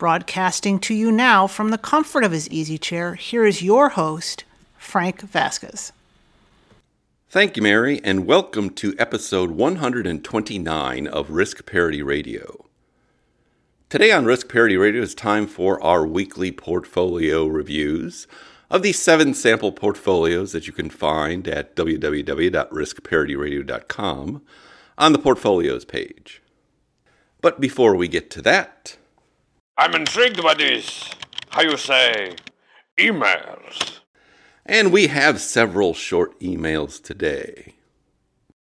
Broadcasting to you now from the comfort of his easy chair, here is your host, Frank Vasquez. Thank you, Mary, and welcome to episode 129 of Risk Parity Radio. Today on Risk Parity Radio is time for our weekly portfolio reviews of these seven sample portfolios that you can find at www.riskparityradio.com on the portfolios page. But before we get to that, I'm intrigued by these, how you say, emails. And we have several short emails today.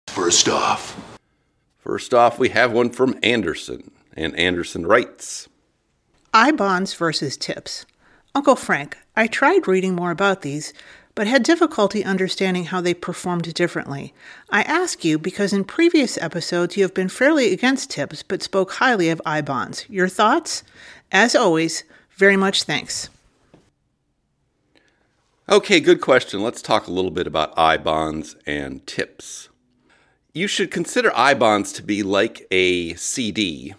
First off, First off, we have one from Anderson, and Anderson writes I bonds versus tips. Uncle Frank, I tried reading more about these, but had difficulty understanding how they performed differently. I ask you because in previous episodes you have been fairly against tips but spoke highly of I bonds. Your thoughts? As always, very much thanks. Okay, good question. Let's talk a little bit about I bonds and tips. You should consider I bonds to be like a CD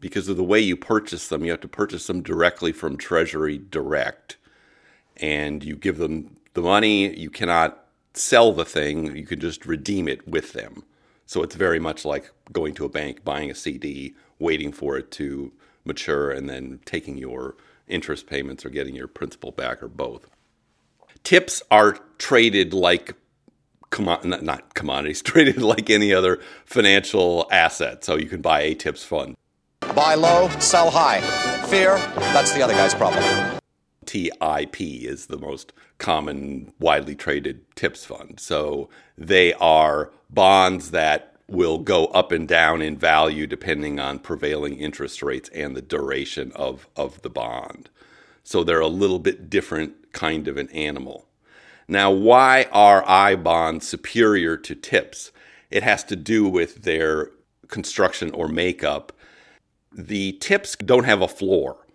because of the way you purchase them. You have to purchase them directly from Treasury Direct, and you give them the money. You cannot sell the thing, you can just redeem it with them. So it's very much like going to a bank, buying a CD, waiting for it to mature, and then taking your interest payments or getting your principal back or both. Tips are traded like commo- not, not commodities, traded like any other financial asset. So you can buy a tips fund. Buy low, sell high. Fear, that's the other guy's problem. TIP is the most common, widely traded tips fund. So they are bonds that will go up and down in value depending on prevailing interest rates and the duration of, of the bond. So they're a little bit different kind of an animal. Now, why are I bonds superior to tips? It has to do with their construction or makeup. The tips don't have a floor.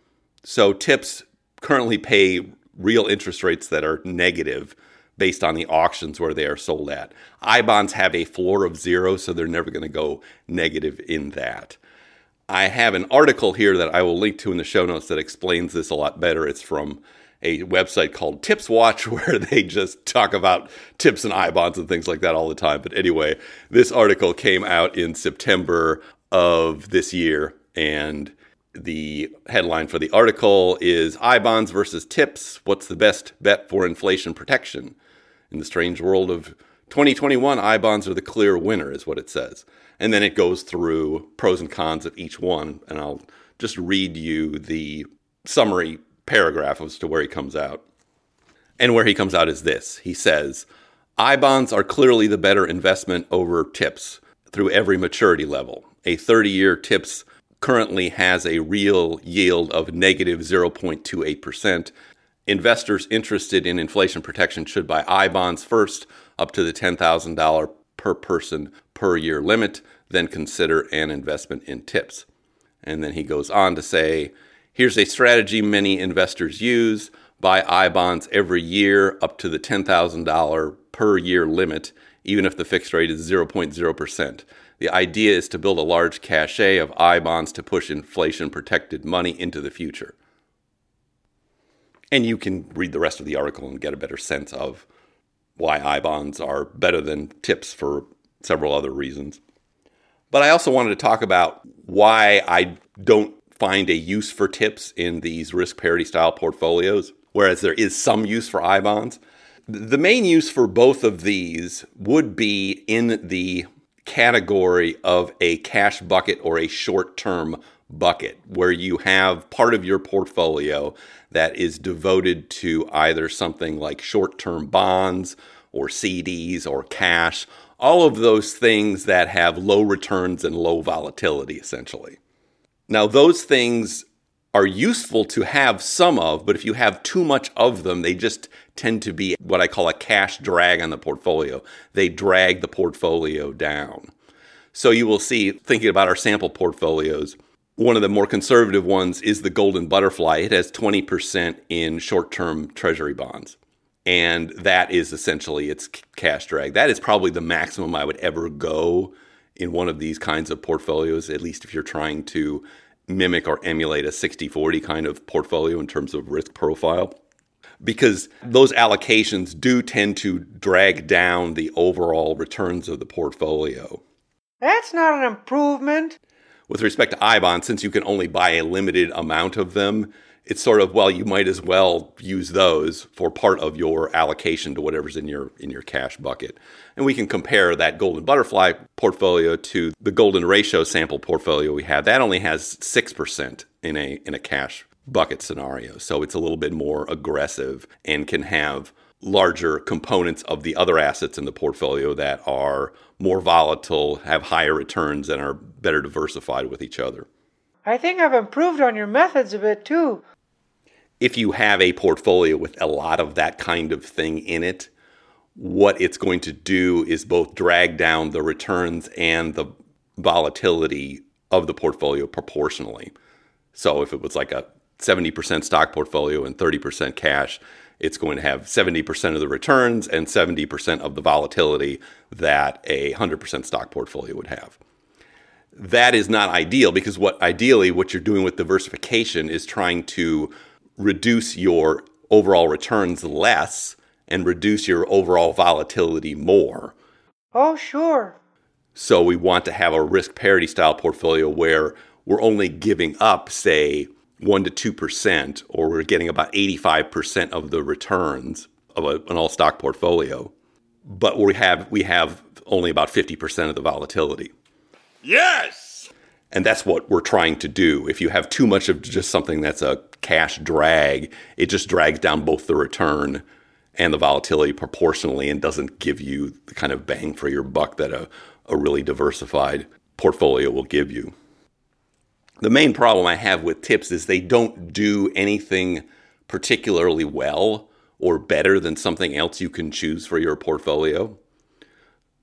So tips currently pay real interest rates that are negative based on the auctions where they are sold at. I bonds have a floor of zero, so they're never going to go negative in that. I have an article here that I will link to in the show notes that explains this a lot better. It's from a website called Tips Watch, where they just talk about tips and I bonds and things like that all the time. But anyway, this article came out in September of this year, and the headline for the article is I bonds versus tips. What's the best bet for inflation protection? In the strange world of 2021, I bonds are the clear winner, is what it says. And then it goes through pros and cons of each one. And I'll just read you the summary paragraph as to where he comes out. And where he comes out is this He says, I bonds are clearly the better investment over tips through every maturity level. A 30 year tips currently has a real yield of negative 0.28%. Investors interested in inflation protection should buy I bonds first up to the $10,000 per person per year limit, then consider an investment in tips. And then he goes on to say, here's a strategy many investors use buy I bonds every year up to the $10,000 per year limit, even if the fixed rate is 0.0%. The idea is to build a large cachet of I bonds to push inflation protected money into the future. And you can read the rest of the article and get a better sense of why I bonds are better than tips for several other reasons. But I also wanted to talk about why I don't find a use for tips in these risk parity style portfolios, whereas there is some use for I bonds. The main use for both of these would be in the category of a cash bucket or a short term bucket, where you have part of your portfolio that is devoted to either something like short term bonds or CDs or cash, all of those things that have low returns and low volatility, essentially. Now, those things are useful to have some of, but if you have too much of them, they just tend to be what I call a cash drag on the portfolio. They drag the portfolio down. So you will see, thinking about our sample portfolios, one of the more conservative ones is the Golden Butterfly. It has 20% in short term treasury bonds. And that is essentially its cash drag. That is probably the maximum I would ever go in one of these kinds of portfolios, at least if you're trying to mimic or emulate a 60 40 kind of portfolio in terms of risk profile. Because those allocations do tend to drag down the overall returns of the portfolio. That's not an improvement. With respect to I bonds, since you can only buy a limited amount of them, it's sort of well, you might as well use those for part of your allocation to whatever's in your in your cash bucket. And we can compare that golden butterfly portfolio to the golden ratio sample portfolio we have. That only has six percent in a in a cash bucket scenario. So it's a little bit more aggressive and can have larger components of the other assets in the portfolio that are more volatile, have higher returns, and are better diversified with each other. I think I've improved on your methods a bit too. If you have a portfolio with a lot of that kind of thing in it, what it's going to do is both drag down the returns and the volatility of the portfolio proportionally. So if it was like a 70% stock portfolio and 30% cash, it's going to have 70% of the returns and 70% of the volatility that a 100% stock portfolio would have. That is not ideal because what ideally what you're doing with diversification is trying to reduce your overall returns less and reduce your overall volatility more. Oh, sure. So we want to have a risk parity style portfolio where we're only giving up, say, 1 to 2%, or we're getting about 85% of the returns of a, an all stock portfolio. But we have, we have only about 50% of the volatility. Yes! And that's what we're trying to do. If you have too much of just something that's a cash drag, it just drags down both the return and the volatility proportionally and doesn't give you the kind of bang for your buck that a, a really diversified portfolio will give you the main problem I have with tips is they don't do anything particularly well or better than something else you can choose for your portfolio.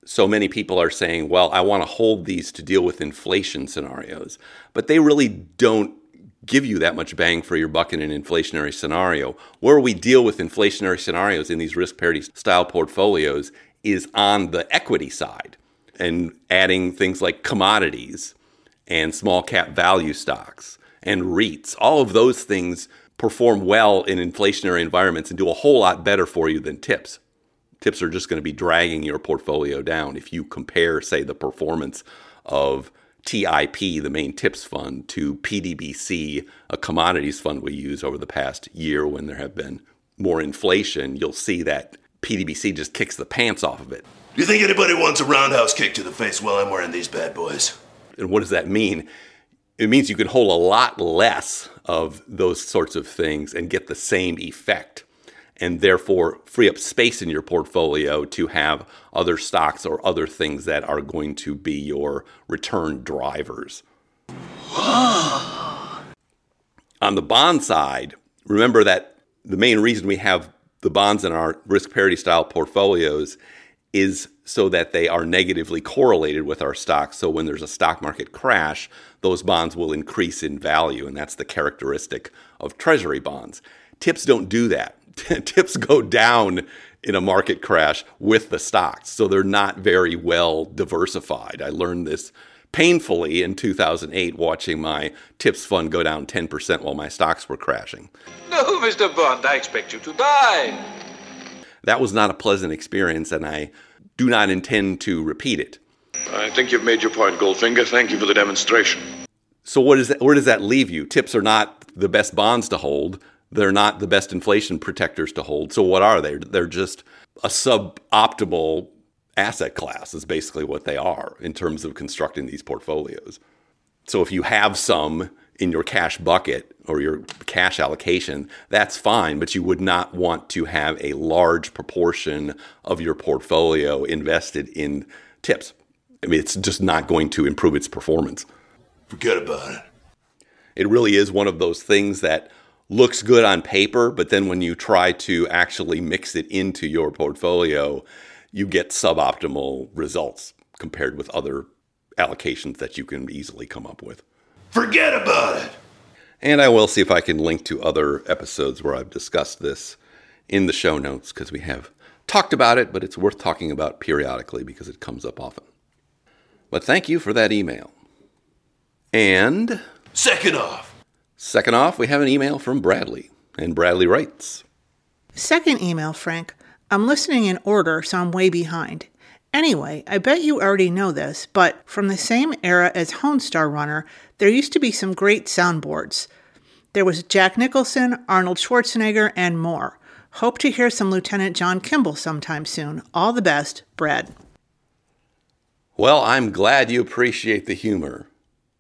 So many people are saying, well, I want to hold these to deal with inflation scenarios, but they really don't give you that much bang for your buck in an inflationary scenario. Where we deal with inflationary scenarios in these risk parity style portfolios is on the equity side and adding things like commodities and small cap value stocks and REITs. All of those things perform well in inflationary environments and do a whole lot better for you than tips. Tips are just going to be dragging your portfolio down if you compare, say, the performance of TIP, the main tips fund, to PDBC, a commodities fund we use over the past year when there have been more inflation. You'll see that PDBC just kicks the pants off of it. Do you think anybody wants a roundhouse kick to the face while I'm wearing these bad boys? And what does that mean? It means you can hold a lot less of those sorts of things and get the same effect, and therefore free up space in your portfolio to have other stocks or other things that are going to be your return drivers. On the bond side, remember that the main reason we have the bonds in our risk parity style portfolios is so that they are negatively correlated with our stocks. So when there's a stock market crash, those bonds will increase in value. And that's the characteristic of treasury bonds. Tips don't do that. Tips go down in a market crash with the stocks. So they're not very well diversified. I learned this painfully in 2008 watching my tips fund go down 10% while my stocks were crashing. No, Mr. Bond, I expect you to die. That was not a pleasant experience, and I do not intend to repeat it. I think you've made your point, Goldfinger. Thank you for the demonstration. So, what is that, where does that leave you? Tips are not the best bonds to hold. They're not the best inflation protectors to hold. So, what are they? They're just a suboptimal asset class, is basically what they are in terms of constructing these portfolios. So, if you have some in your cash bucket or your cash allocation, that's fine, but you would not want to have a large proportion of your portfolio invested in tips. I mean, it's just not going to improve its performance. Forget about it. It really is one of those things that looks good on paper, but then when you try to actually mix it into your portfolio, you get suboptimal results compared with other allocations that you can easily come up with. Forget about it. And I will see if I can link to other episodes where I've discussed this in the show notes because we have talked about it, but it's worth talking about periodically because it comes up often. But thank you for that email. And Second off, second off, we have an email from Bradley. And Bradley writes Second email, Frank. I'm listening in order, so I'm way behind. Anyway, I bet you already know this, but from the same era as Homestar Runner, there used to be some great soundboards. There was Jack Nicholson, Arnold Schwarzenegger, and more. Hope to hear some Lieutenant John Kimble sometime soon. All the best, Brad. Well, I'm glad you appreciate the humor.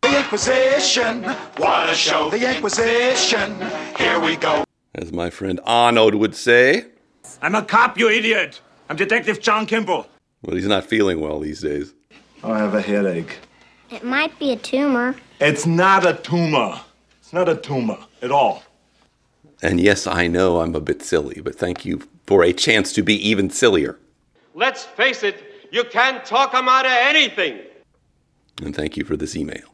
The Inquisition. What a show. The Inquisition. Here we go. As my friend Arnold would say. I'm a cop, you idiot. I'm Detective John Kimble. Well, he's not feeling well these days. I have a headache. It might be a tumor. It's not a tumor. It's not a tumor at all. And yes, I know I'm a bit silly, but thank you for a chance to be even sillier. Let's face it, you can't talk him out of anything. And thank you for this email.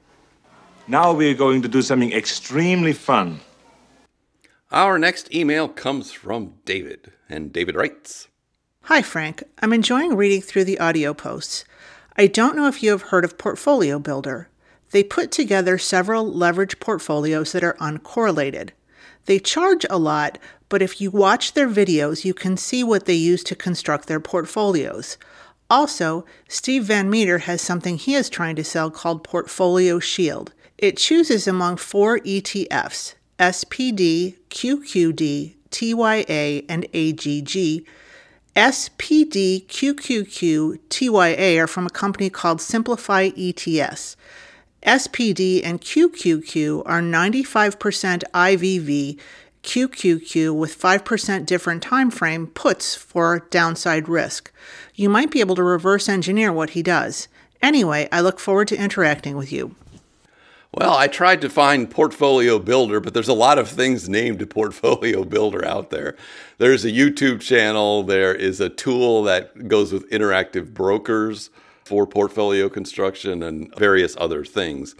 Now we're going to do something extremely fun. Our next email comes from David, and David writes Hi, Frank. I'm enjoying reading through the audio posts. I don't know if you have heard of Portfolio Builder. They put together several leverage portfolios that are uncorrelated. They charge a lot, but if you watch their videos, you can see what they use to construct their portfolios. Also, Steve Van Metre has something he is trying to sell called Portfolio Shield. It chooses among four ETFs SPD, QQD, TYA, and AGG. SPD, QQQ, TYA are from a company called Simplify ETS. SPD and QQQ are 95% IVV, QQQ with 5% different time frame puts for downside risk. You might be able to reverse engineer what he does. Anyway, I look forward to interacting with you. Well, I tried to find Portfolio Builder, but there's a lot of things named Portfolio Builder out there. There's a YouTube channel, there is a tool that goes with interactive brokers for portfolio construction and various other things.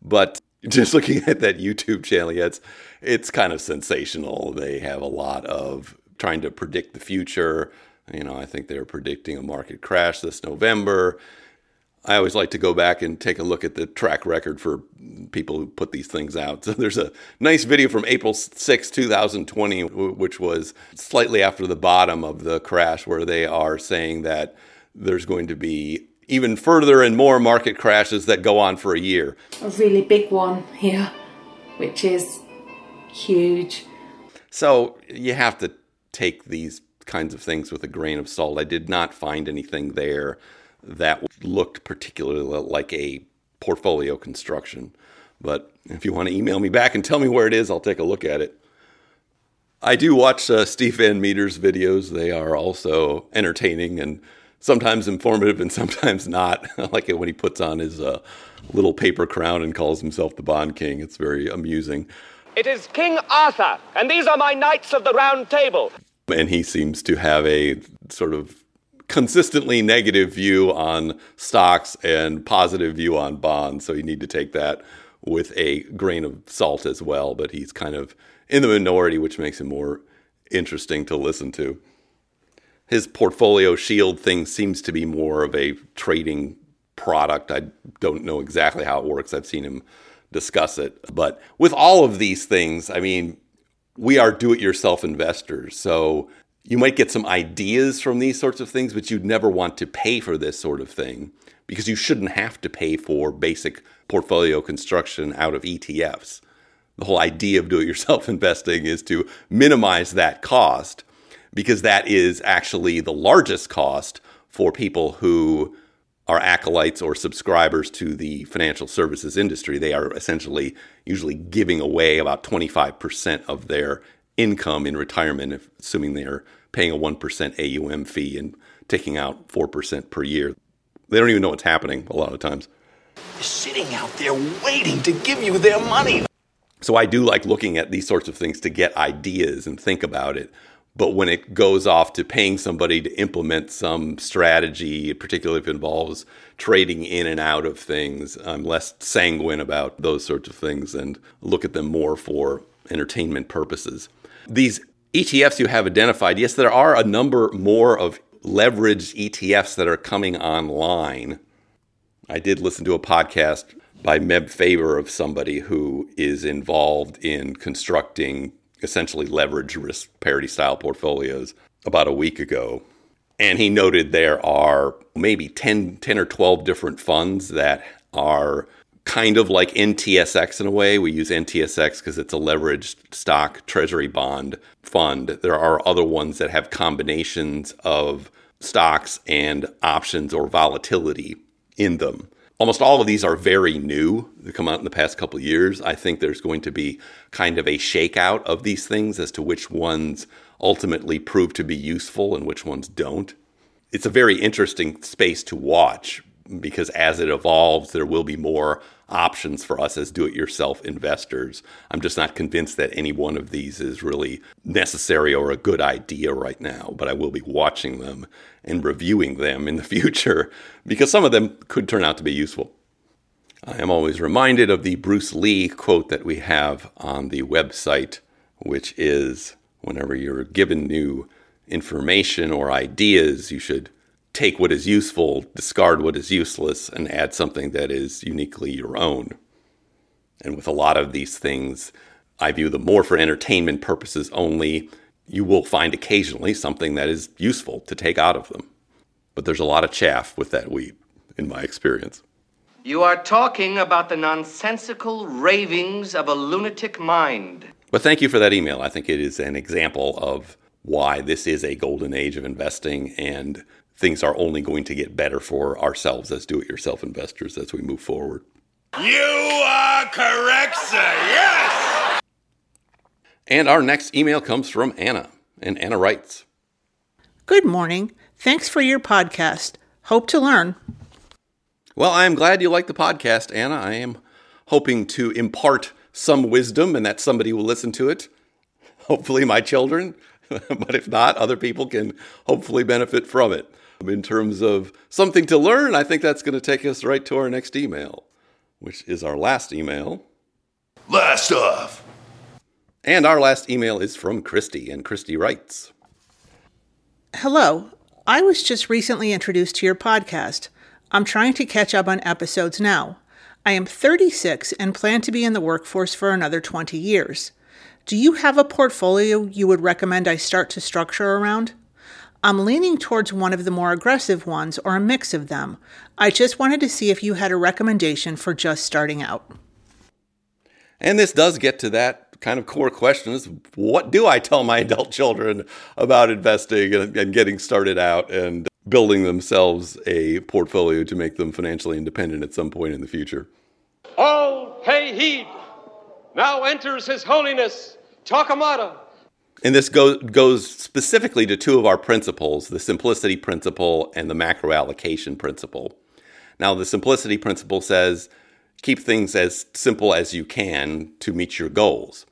But just looking at that YouTube channel, yeah, it's, it's kind of sensational. They have a lot of trying to predict the future. You know, I think they're predicting a market crash this November. I always like to go back and take a look at the track record for people who put these things out. So there's a nice video from April 6, 2020, which was slightly after the bottom of the crash, where they are saying that there's going to be even further and more market crashes that go on for a year. A really big one here, which is huge. So you have to take these kinds of things with a grain of salt. I did not find anything there that looked particularly like a portfolio construction. But if you want to email me back and tell me where it is, I'll take a look at it. I do watch uh, Steve Van Metre's videos. They are also entertaining and sometimes informative and sometimes not. I like it when he puts on his uh, little paper crown and calls himself the Bond King. It's very amusing. It is King Arthur, and these are my knights of the round table. And he seems to have a sort of consistently negative view on stocks and positive view on bonds. So you need to take that with a grain of salt as well. But he's kind of in the minority, which makes him more interesting to listen to. His portfolio shield thing seems to be more of a trading product. I don't know exactly how it works. I've seen him discuss it. But with all of these things, I mean, we are do it yourself investors. So you might get some ideas from these sorts of things, but you'd never want to pay for this sort of thing because you shouldn't have to pay for basic portfolio construction out of ETFs. The whole idea of do it yourself investing is to minimize that cost because that is actually the largest cost for people who are acolytes or subscribers to the financial services industry. They are essentially usually giving away about 25% of their income in retirement, if, assuming they're paying a 1% AUM fee and taking out 4% per year. They don't even know what's happening a lot of times. They're sitting out there waiting to give you their money. So I do like looking at these sorts of things to get ideas and think about it. But when it goes off to paying somebody to implement some strategy, particularly if it involves trading in and out of things, I'm less sanguine about those sorts of things and look at them more for entertainment purposes. These ETFs you have identified, yes, there are a number more of leveraged ETFs that are coming online. I did listen to a podcast by Meb Faber of somebody who is involved in constructing essentially leverage risk parity style portfolios about a week ago. And he noted there are maybe 10, 10 or 12 different funds that are kind of like NTSX in a way. We use NTSX because it's a leveraged stock treasury bond fund. There are other ones that have combinations of stocks and options or volatility in them. Almost all of these are very new. They come out in the past couple years. I think there's going to be kind of a shakeout of these things as to which ones ultimately prove to be useful and which ones don't. It's a very interesting space to watch because as it evolves, there will be more options for us as do it yourself investors. I'm just not convinced that any one of these is really necessary or a good idea right now, but I will be watching them and reviewing them in the future because some of them could turn out to be useful. I am always reminded of the Bruce Lee quote that we have on the website, which is whenever you're given new information or ideas, you should take what is useful, discard what is useless, and add something that is uniquely your own. And with a lot of these things, I view them more for entertainment purposes only. You will find occasionally something that is useful to take out of them. But there's a lot of chaff with that wheat, in my experience. You are talking about the nonsensical ravings of a lunatic mind. But thank you for that email. I think it is an example of why this is a golden age of investing and things are only going to get better for ourselves as do it yourself investors as we move forward. You are correct, sir. Yes! And our next email comes from Anna. And Anna writes Good morning. Thanks for your podcast. Hope to learn. Well, I am glad you like the podcast, Anna. I am hoping to impart some wisdom and that somebody will listen to it. Hopefully, my children. but if not, other people can hopefully benefit from it. In terms of something to learn, I think that's going to take us right to our next email, which is our last email. Last off. And our last email is from Christy, and Christy writes Hello. I was just recently introduced to your podcast. I'm trying to catch up on episodes now. I am 36 and plan to be in the workforce for another 20 years. Do you have a portfolio you would recommend I start to structure around? I'm leaning towards one of the more aggressive ones or a mix of them. I just wanted to see if you had a recommendation for just starting out. And this does get to that kind of core question is what do I tell my adult children about investing and, and getting started out and building themselves a portfolio to make them financially independent at some point in the future? All pay heed. Now enters His Holiness Takamata and this go, goes specifically to two of our principles the simplicity principle and the macro allocation principle. Now, the simplicity principle says keep things as simple as you can to meet your goals.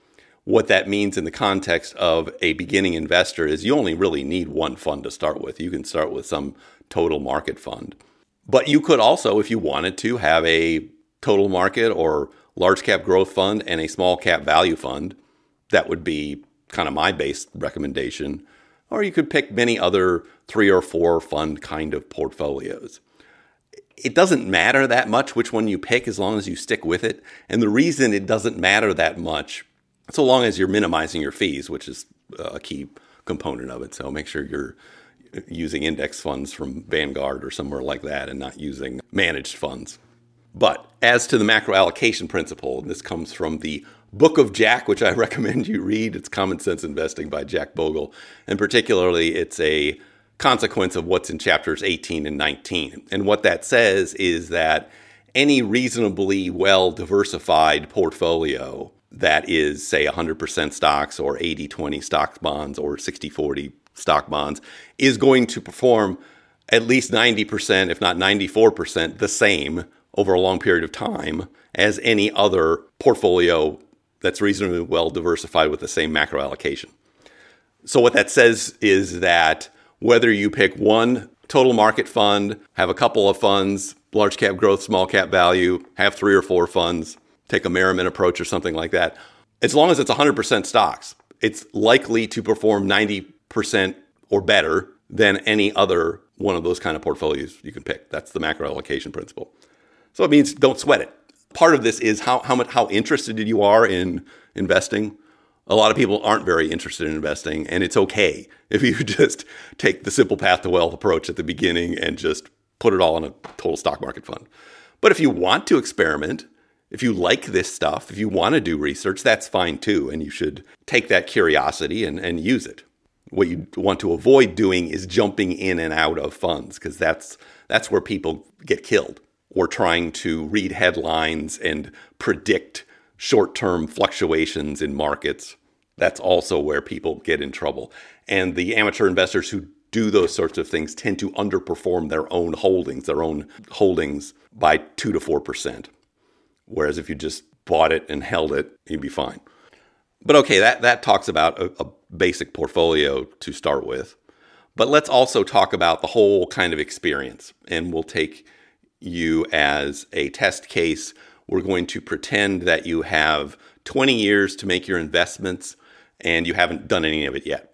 What that means in the context of a beginning investor is you only really need one fund to start with. You can start with some total market fund. But you could also, if you wanted to, have a total market or large cap growth fund and a small cap value fund. That would be kind of my base recommendation. Or you could pick many other three or four fund kind of portfolios. It doesn't matter that much which one you pick as long as you stick with it. And the reason it doesn't matter that much, so long as you're minimizing your fees, which is uh, a key component of it. So make sure you're uh, using index funds from Vanguard or somewhere like that and not using managed funds. But as to the macro allocation principle, this comes from the Book of Jack, which I recommend you read. It's Common Sense Investing by Jack Bogle. And particularly, it's a consequence of what's in chapters 18 and 19. And what that says is that any reasonably well diversified portfolio that is, say, 100% stocks or 80 20 stock bonds or 60 40 stock bonds is going to perform at least 90%, if not 94%, the same over a long period of time as any other portfolio that's reasonably well diversified with the same macro allocation. So, what that says is that whether you pick one total market fund, have a couple of funds, large cap growth, small cap value, have three or four funds, take a Merriman approach or something like that, as long as it's 100% stocks, it's likely to perform 90% or better than any other one of those kind of portfolios you can pick. That's the macro allocation principle. So it means don't sweat it. Part of this is how, how much how interested you are in investing. A lot of people aren't very interested in investing, and it's okay if you just take the simple path to wealth approach at the beginning and just put it all in a total stock market fund. But if you want to experiment, if you like this stuff, if you want to do research, that's fine too. And you should take that curiosity and, and use it. What you want to avoid doing is jumping in and out of funds because that's that's where people get killed or trying to read headlines and predict short-term fluctuations in markets. That's also where people get in trouble. And the amateur investors who do those sorts of things tend to underperform their own holdings, their own holdings by 2 to 4%. Whereas if you just bought it and held it, you'd be fine. But okay, that, that talks about a, a basic portfolio to start with. But let's also talk about the whole kind of experience. And we'll take you as a test case. We're going to pretend that you have 20 years to make your investments and you haven't done any of it yet.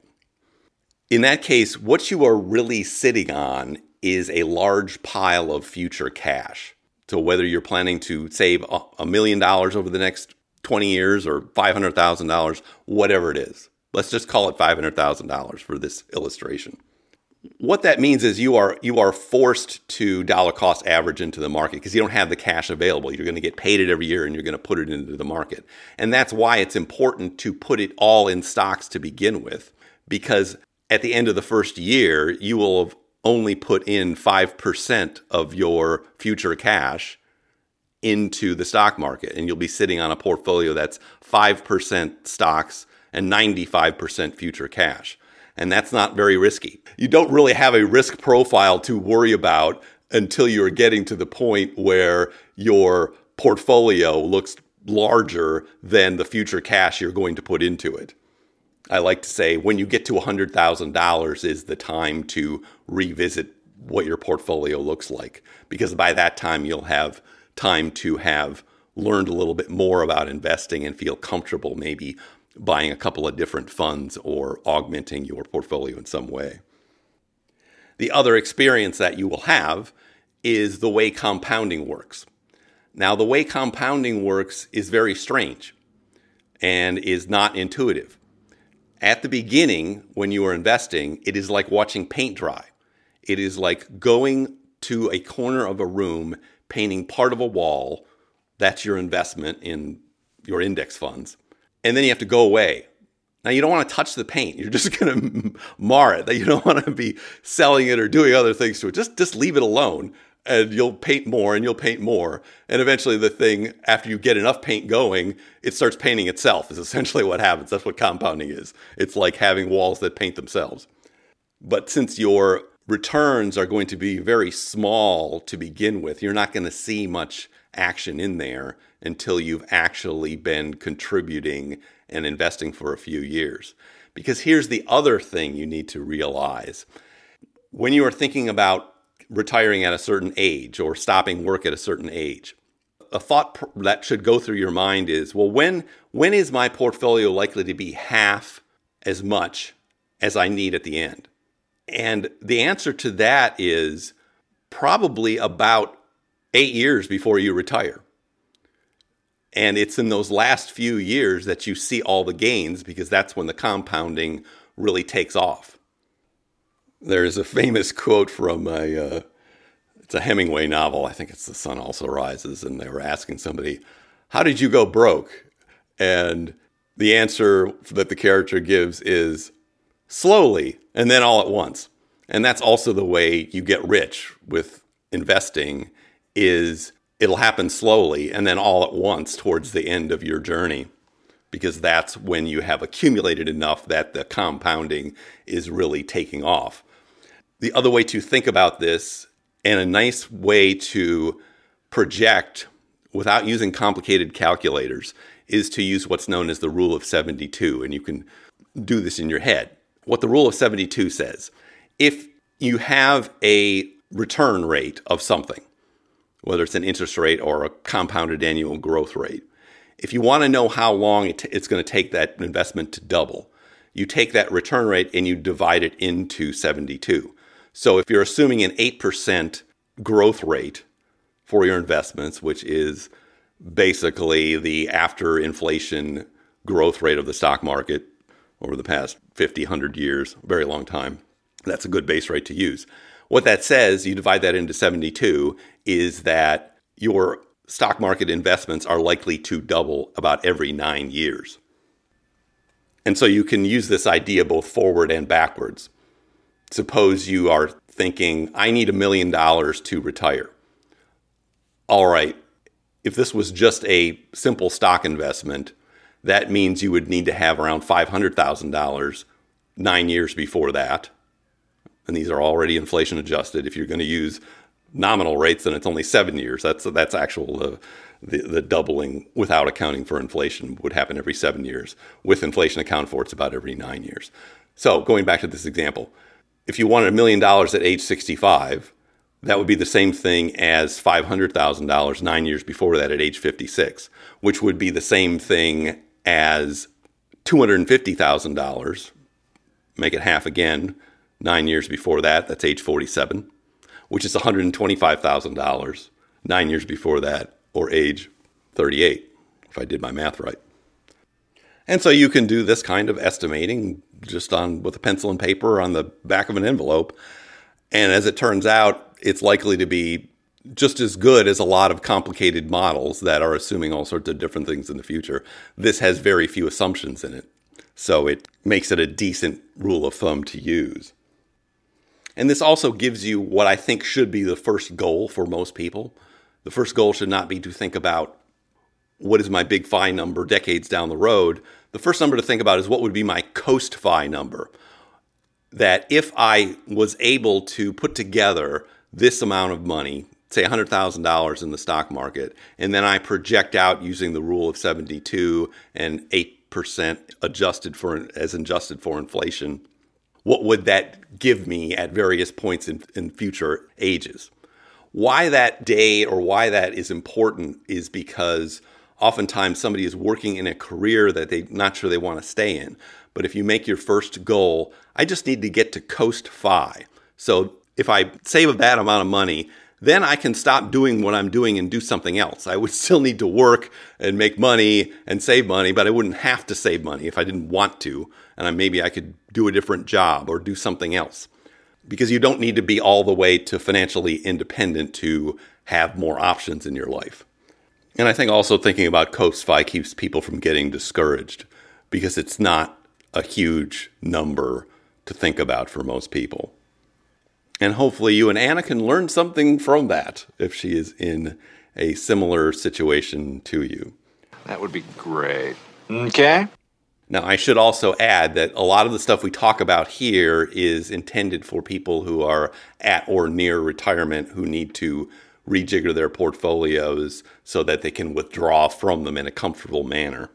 In that case, what you are really sitting on is a large pile of future cash. So whether you're planning to save a million dollars over the next 20 years or $500,000, whatever it is, let's just call it $500,000 for this illustration. What that means is you are you are forced to dollar cost average into the market because you don't have the cash available. You're going to get paid it every year and you're going to put it into the market. And that's why it's important to put it all in stocks to begin with because at the end of the first year, you will have only put in 5% of your future cash into the stock market. And you'll be sitting on a portfolio that's 5% stocks and 95% future cash. And that's not very risky. You don't really have a risk profile to worry about until you're getting to the point where your portfolio looks larger than the future cash you're going to put into it. I like to say when you get to $100,000 is the time to revisit what your portfolio looks like because by that time you'll have time to have learned a little bit more about investing and feel comfortable maybe buying a couple of different funds or augmenting your portfolio in some way. The other experience that you will have is the way compounding works. Now, the way compounding works is very strange and is not intuitive. At the beginning, when you are investing, it is like watching paint dry. It is like going to a corner of a room, painting part of a wall. That's your investment in your index funds. And then you have to go away. Now, you don't want to touch the paint. You're just going to mar it. That You don't want to be selling it or doing other things to it. Just, just leave it alone and you'll paint more and you'll paint more. And eventually, the thing, after you get enough paint going, it starts painting itself, is essentially what happens. That's what compounding is. It's like having walls that paint themselves. But since your returns are going to be very small to begin with, you're not going to see much action in there until you've actually been contributing and investing for a few years. Because here's the other thing you need to realize when you are thinking about retiring at a certain age or stopping work at a certain age. A thought that should go through your mind is, well, when when is my portfolio likely to be half as much as I need at the end? And the answer to that is probably about 8 years before you retire. And it's in those last few years that you see all the gains because that's when the compounding really takes off. There's a famous quote from a uh, it's a Hemingway novel. I think it's The Sun Also Rises, and they were asking somebody, "How did you go broke?" And the answer that the character gives is slowly and then all at once. And that's also the way you get rich with investing is it'll happen slowly and then all at once towards the end of your journey because that's when you have accumulated enough that the compounding is really taking off. The other way to think about this, and a nice way to project without using complicated calculators, is to use what's known as the rule of 72. And you can do this in your head. What the rule of 72 says if you have a return rate of something, whether it's an interest rate or a compounded annual growth rate, if you want to know how long it t- it's going to take that investment to double, you take that return rate and you divide it into 72. So if you're assuming an 8% growth rate for your investments, which is basically the after inflation growth rate of the stock market over the past 50, 100 years, very long time, that's a good base rate to use. What that says, you divide that into 72, is that your stock market investments are likely to double about every nine years. And so you can use this idea both forward and backwards. Suppose you are thinking, I need a million dollars to retire. All right, if this was just a simple stock investment, that means you would need to have around $500,000 nine years before that. And these are already inflation adjusted. If you're going to use nominal rates, then it's only seven years. That's that's actual uh, the the doubling without accounting for inflation would happen every seven years. With inflation accounted for, it's about every nine years. So going back to this example, if you wanted a million dollars at age 65, that would be the same thing as $500,000 nine years before that at age 56, which would be the same thing as $250,000. Make it half again, nine years before that, that's age 47 which is $125,000 nine years before that, or age 38, if I did my math right. And so you can do this kind of estimating just on with a pencil and paper on the back of an envelope. And as it turns out, it's likely to be just as good as a lot of complicated models that are assuming all sorts of different things in the future. This has very few assumptions in it. So it makes it a decent rule of thumb to use. And this also gives you what I think should be the first goal for most people. The first goal should not be to think about what is my big FI number decades down the road. The first number to think about is what would be my coast FI number. That if I was able to put together this amount of money, say $100,000 in the stock market, and then I project out using the rule of 72 and 8% adjusted for as adjusted for inflation what would that give me at various points in, in future ages? Why that day or why that is important is because oftentimes somebody is working in a career that they're not sure they want to stay in. But if you make your first goal, I just need to get to coast FI. So if I save that amount of money, then I can stop doing what I'm doing and do something else. I would still need to work and make money and save money, but I wouldn't have to save money if I didn't want to. And maybe I could do a different job or do something else. Because you don't need to be all the way to financially independent to have more options in your life. And I think also thinking about Coast FI keeps people from getting discouraged because it's not a huge number to think about for most people. And hopefully, you and Anna can learn something from that if she is in a similar situation to you. That would be great. Okay. Now, I should also add that a lot of the stuff we talk about here is intended for people who are at or near retirement who need to rejigger their portfolios so that they can withdraw from them in a comfortable manner.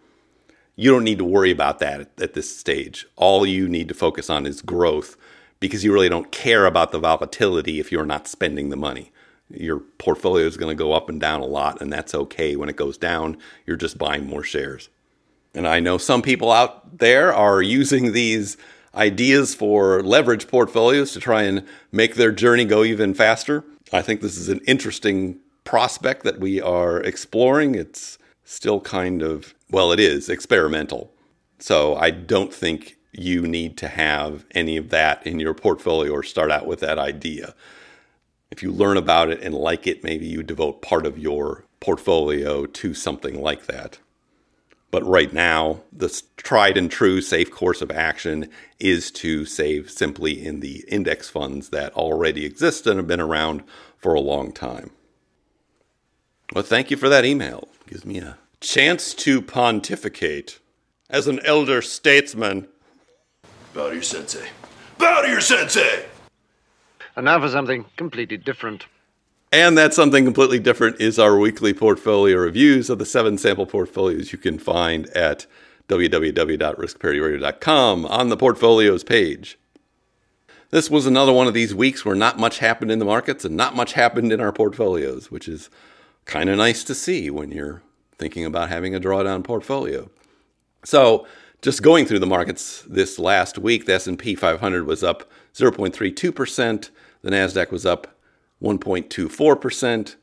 You don't need to worry about that at this stage. All you need to focus on is growth because you really don't care about the volatility if you're not spending the money. Your portfolio is going to go up and down a lot, and that's okay. When it goes down, you're just buying more shares. And I know some people out there are using these ideas for leverage portfolios to try and make their journey go even faster. I think this is an interesting prospect that we are exploring. It's still kind of, well, it is experimental. So I don't think you need to have any of that in your portfolio or start out with that idea. If you learn about it and like it, maybe you devote part of your portfolio to something like that. But right now, the tried and true safe course of action is to save simply in the index funds that already exist and have been around for a long time. Well, thank you for that email. It gives me a chance to pontificate as an elder statesman Bow to your sensei. Bow to your sensei! And now for something completely different. And that's something completely different is our weekly portfolio reviews of the seven sample portfolios you can find at www.riskparityradio.com on the portfolios page. This was another one of these weeks where not much happened in the markets and not much happened in our portfolios, which is kind of nice to see when you're thinking about having a drawdown portfolio. So, just going through the markets this last week, the S&P 500 was up 0.32%, the Nasdaq was up 1.24%,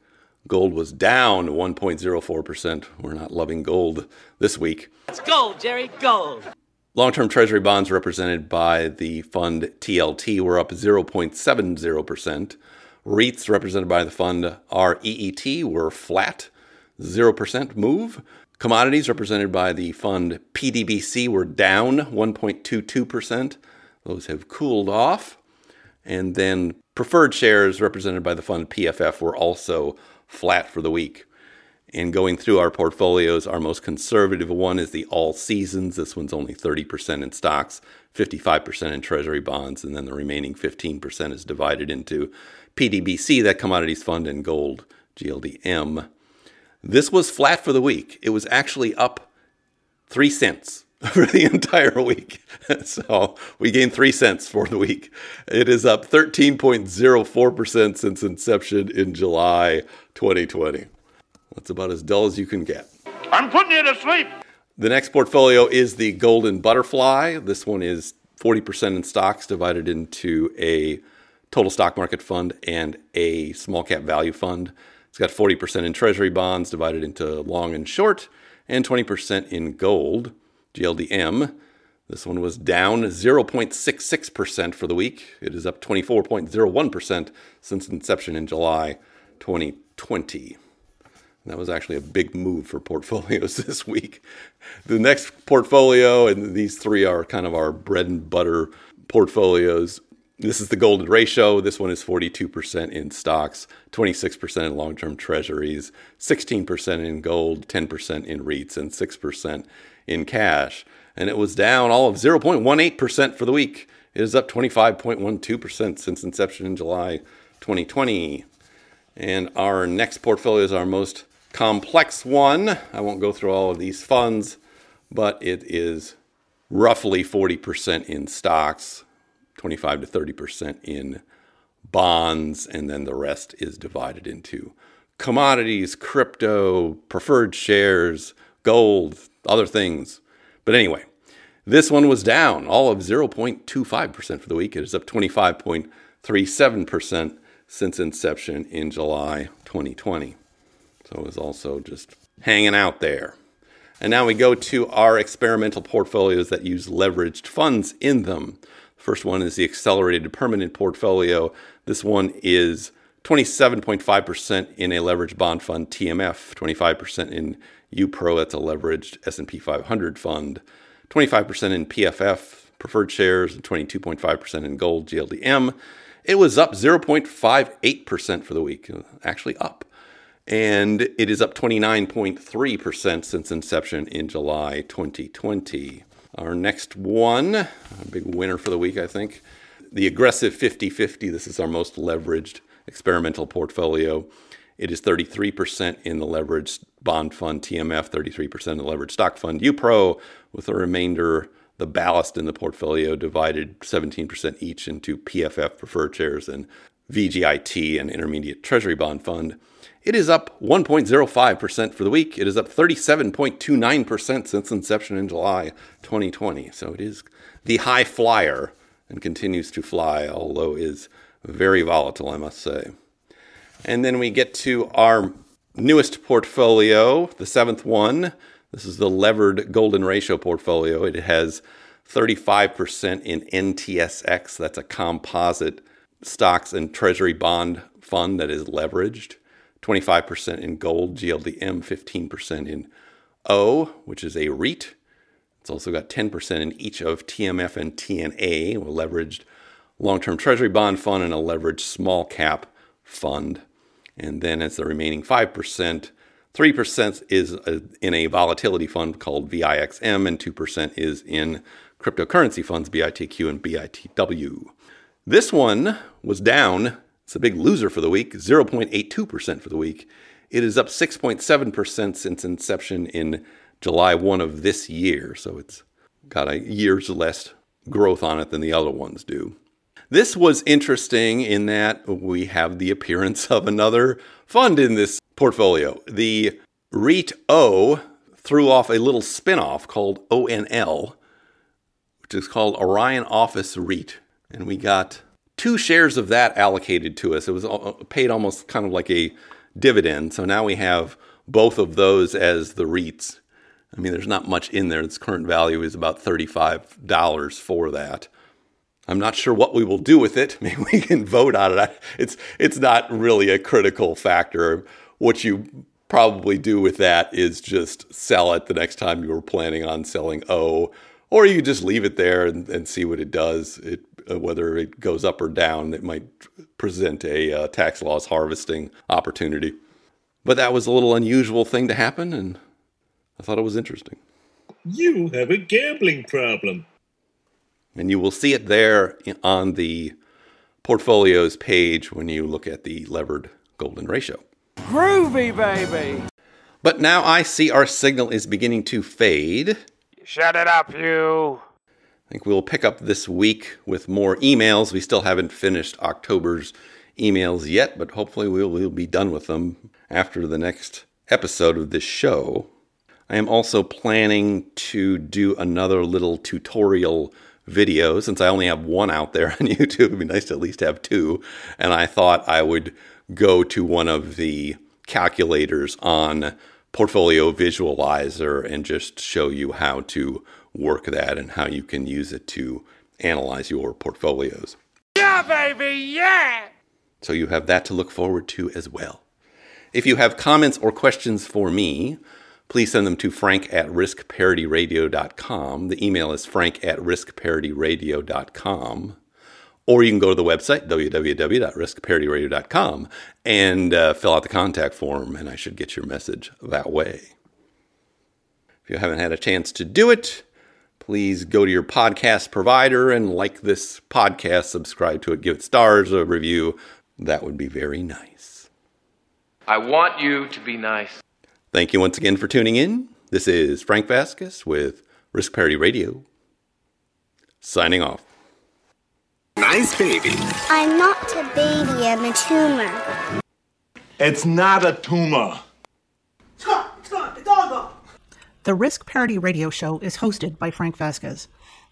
gold was down 1.04%. We're not loving gold this week. It's gold, Jerry, gold. Long term treasury bonds represented by the fund TLT were up 0.70%. REITs represented by the fund REET were flat, 0% move. Commodities represented by the fund PDBC were down 1.22%. Those have cooled off. And then preferred shares represented by the fund PFF were also flat for the week. And going through our portfolios, our most conservative one is the all seasons. This one's only 30% in stocks, 55% in treasury bonds, and then the remaining 15% is divided into PDBC, that commodities fund, and gold, GLDM. This was flat for the week. It was actually up 3 cents for the entire week. so we gained 3 cents for the week. It is up 13.04% since inception in July 2020. That's about as dull as you can get. I'm putting you to sleep. The next portfolio is the Golden Butterfly. This one is 40% in stocks divided into a total stock market fund and a small cap value fund. It's got 40% in treasury bonds divided into long and short and 20% in gold, GLDM. This one was down 0.66% for the week. It is up 24.01% since inception in July 2020. That was actually a big move for portfolios this week. The next portfolio, and these three are kind of our bread and butter portfolios. This is the golden ratio. This one is 42% in stocks, 26% in long term treasuries, 16% in gold, 10% in REITs, and 6% in cash. And it was down all of 0.18% for the week. It is up 25.12% since inception in July 2020. And our next portfolio is our most complex one. I won't go through all of these funds, but it is roughly 40% in stocks, 25 to 30% in bonds, and then the rest is divided into commodities, crypto, preferred shares, gold, other things. But anyway, this one was down all of 0.25% for the week. It is up 25.37% since inception in July 2020. So it was also just hanging out there. And now we go to our experimental portfolios that use leveraged funds in them. The First one is the accelerated permanent portfolio. This one is 27.5% in a leveraged bond fund TMF, 25% in UPRO, that's a leveraged S&P 500 fund, 25% in PFF preferred shares, and 22.5% in gold GLDM. It was up 0.58% for the week, actually up and it is up 29.3% since inception in July 2020. Our next one, a big winner for the week, I think, the aggressive 50 50. This is our most leveraged experimental portfolio. It is 33% in the leveraged bond fund TMF, 33% in the leveraged stock fund UPRO, with the remainder, the ballast in the portfolio, divided 17% each into PFF preferred shares and VGIT and intermediate treasury bond fund. It is up 1.05% for the week. It is up 37.29% since inception in July 2020. So it is the high flyer and continues to fly, although is very volatile, I must say. And then we get to our newest portfolio, the seventh one. This is the levered golden ratio portfolio. It has 35% in NTSX, that's a composite stocks and treasury bond fund that is leveraged. 25% in gold, GLDM, 15% in O, which is a REIT. It's also got 10% in each of TMF and TNA, a leveraged long term treasury bond fund and a leveraged small cap fund. And then as the remaining 5%, 3% is a, in a volatility fund called VIXM, and 2% is in cryptocurrency funds, BITQ and BITW. This one was down It's a big loser for the week, 0.82% for the week. It is up 6.7% since inception in July 1 of this year. So it's got a year's less growth on it than the other ones do. This was interesting in that we have the appearance of another fund in this portfolio. The REIT O threw off a little spinoff called ONL, which is called Orion Office REIT. And we got two shares of that allocated to us. It was paid almost kind of like a dividend. So now we have both of those as the REITs. I mean, there's not much in there. Its current value is about $35 for that. I'm not sure what we will do with it. Maybe we can vote on it. It's it's not really a critical factor. What you probably do with that is just sell it the next time you were planning on selling O, or you just leave it there and, and see what it does. It uh, whether it goes up or down, it might present a uh, tax loss harvesting opportunity. But that was a little unusual thing to happen, and I thought it was interesting. You have a gambling problem. And you will see it there on the portfolios page when you look at the levered golden ratio. Groovy, baby! But now I see our signal is beginning to fade. Shut it up, you! I think we'll pick up this week with more emails. We still haven't finished October's emails yet, but hopefully we'll, we'll be done with them after the next episode of this show. I am also planning to do another little tutorial video since I only have one out there on YouTube. It'd be nice to at least have two. And I thought I would go to one of the calculators on Portfolio Visualizer and just show you how to work that and how you can use it to analyze your portfolios. Yeah, baby, yeah! So you have that to look forward to as well. If you have comments or questions for me, please send them to frank at riskparityradio.com. The email is frank at riskparityradio.com. Or you can go to the website, www.riskparityradio.com, and uh, fill out the contact form, and I should get your message that way. If you haven't had a chance to do it, please go to your podcast provider and like this podcast, subscribe to it, give it stars, a review. That would be very nice. I want you to be nice. Thank you once again for tuning in. This is Frank Vasquez with Risk Parity Radio, signing off. Nice baby. I'm not a baby, I'm a tumor. It's not a tumor. The Risk Parity Radio Show is hosted by Frank Vasquez.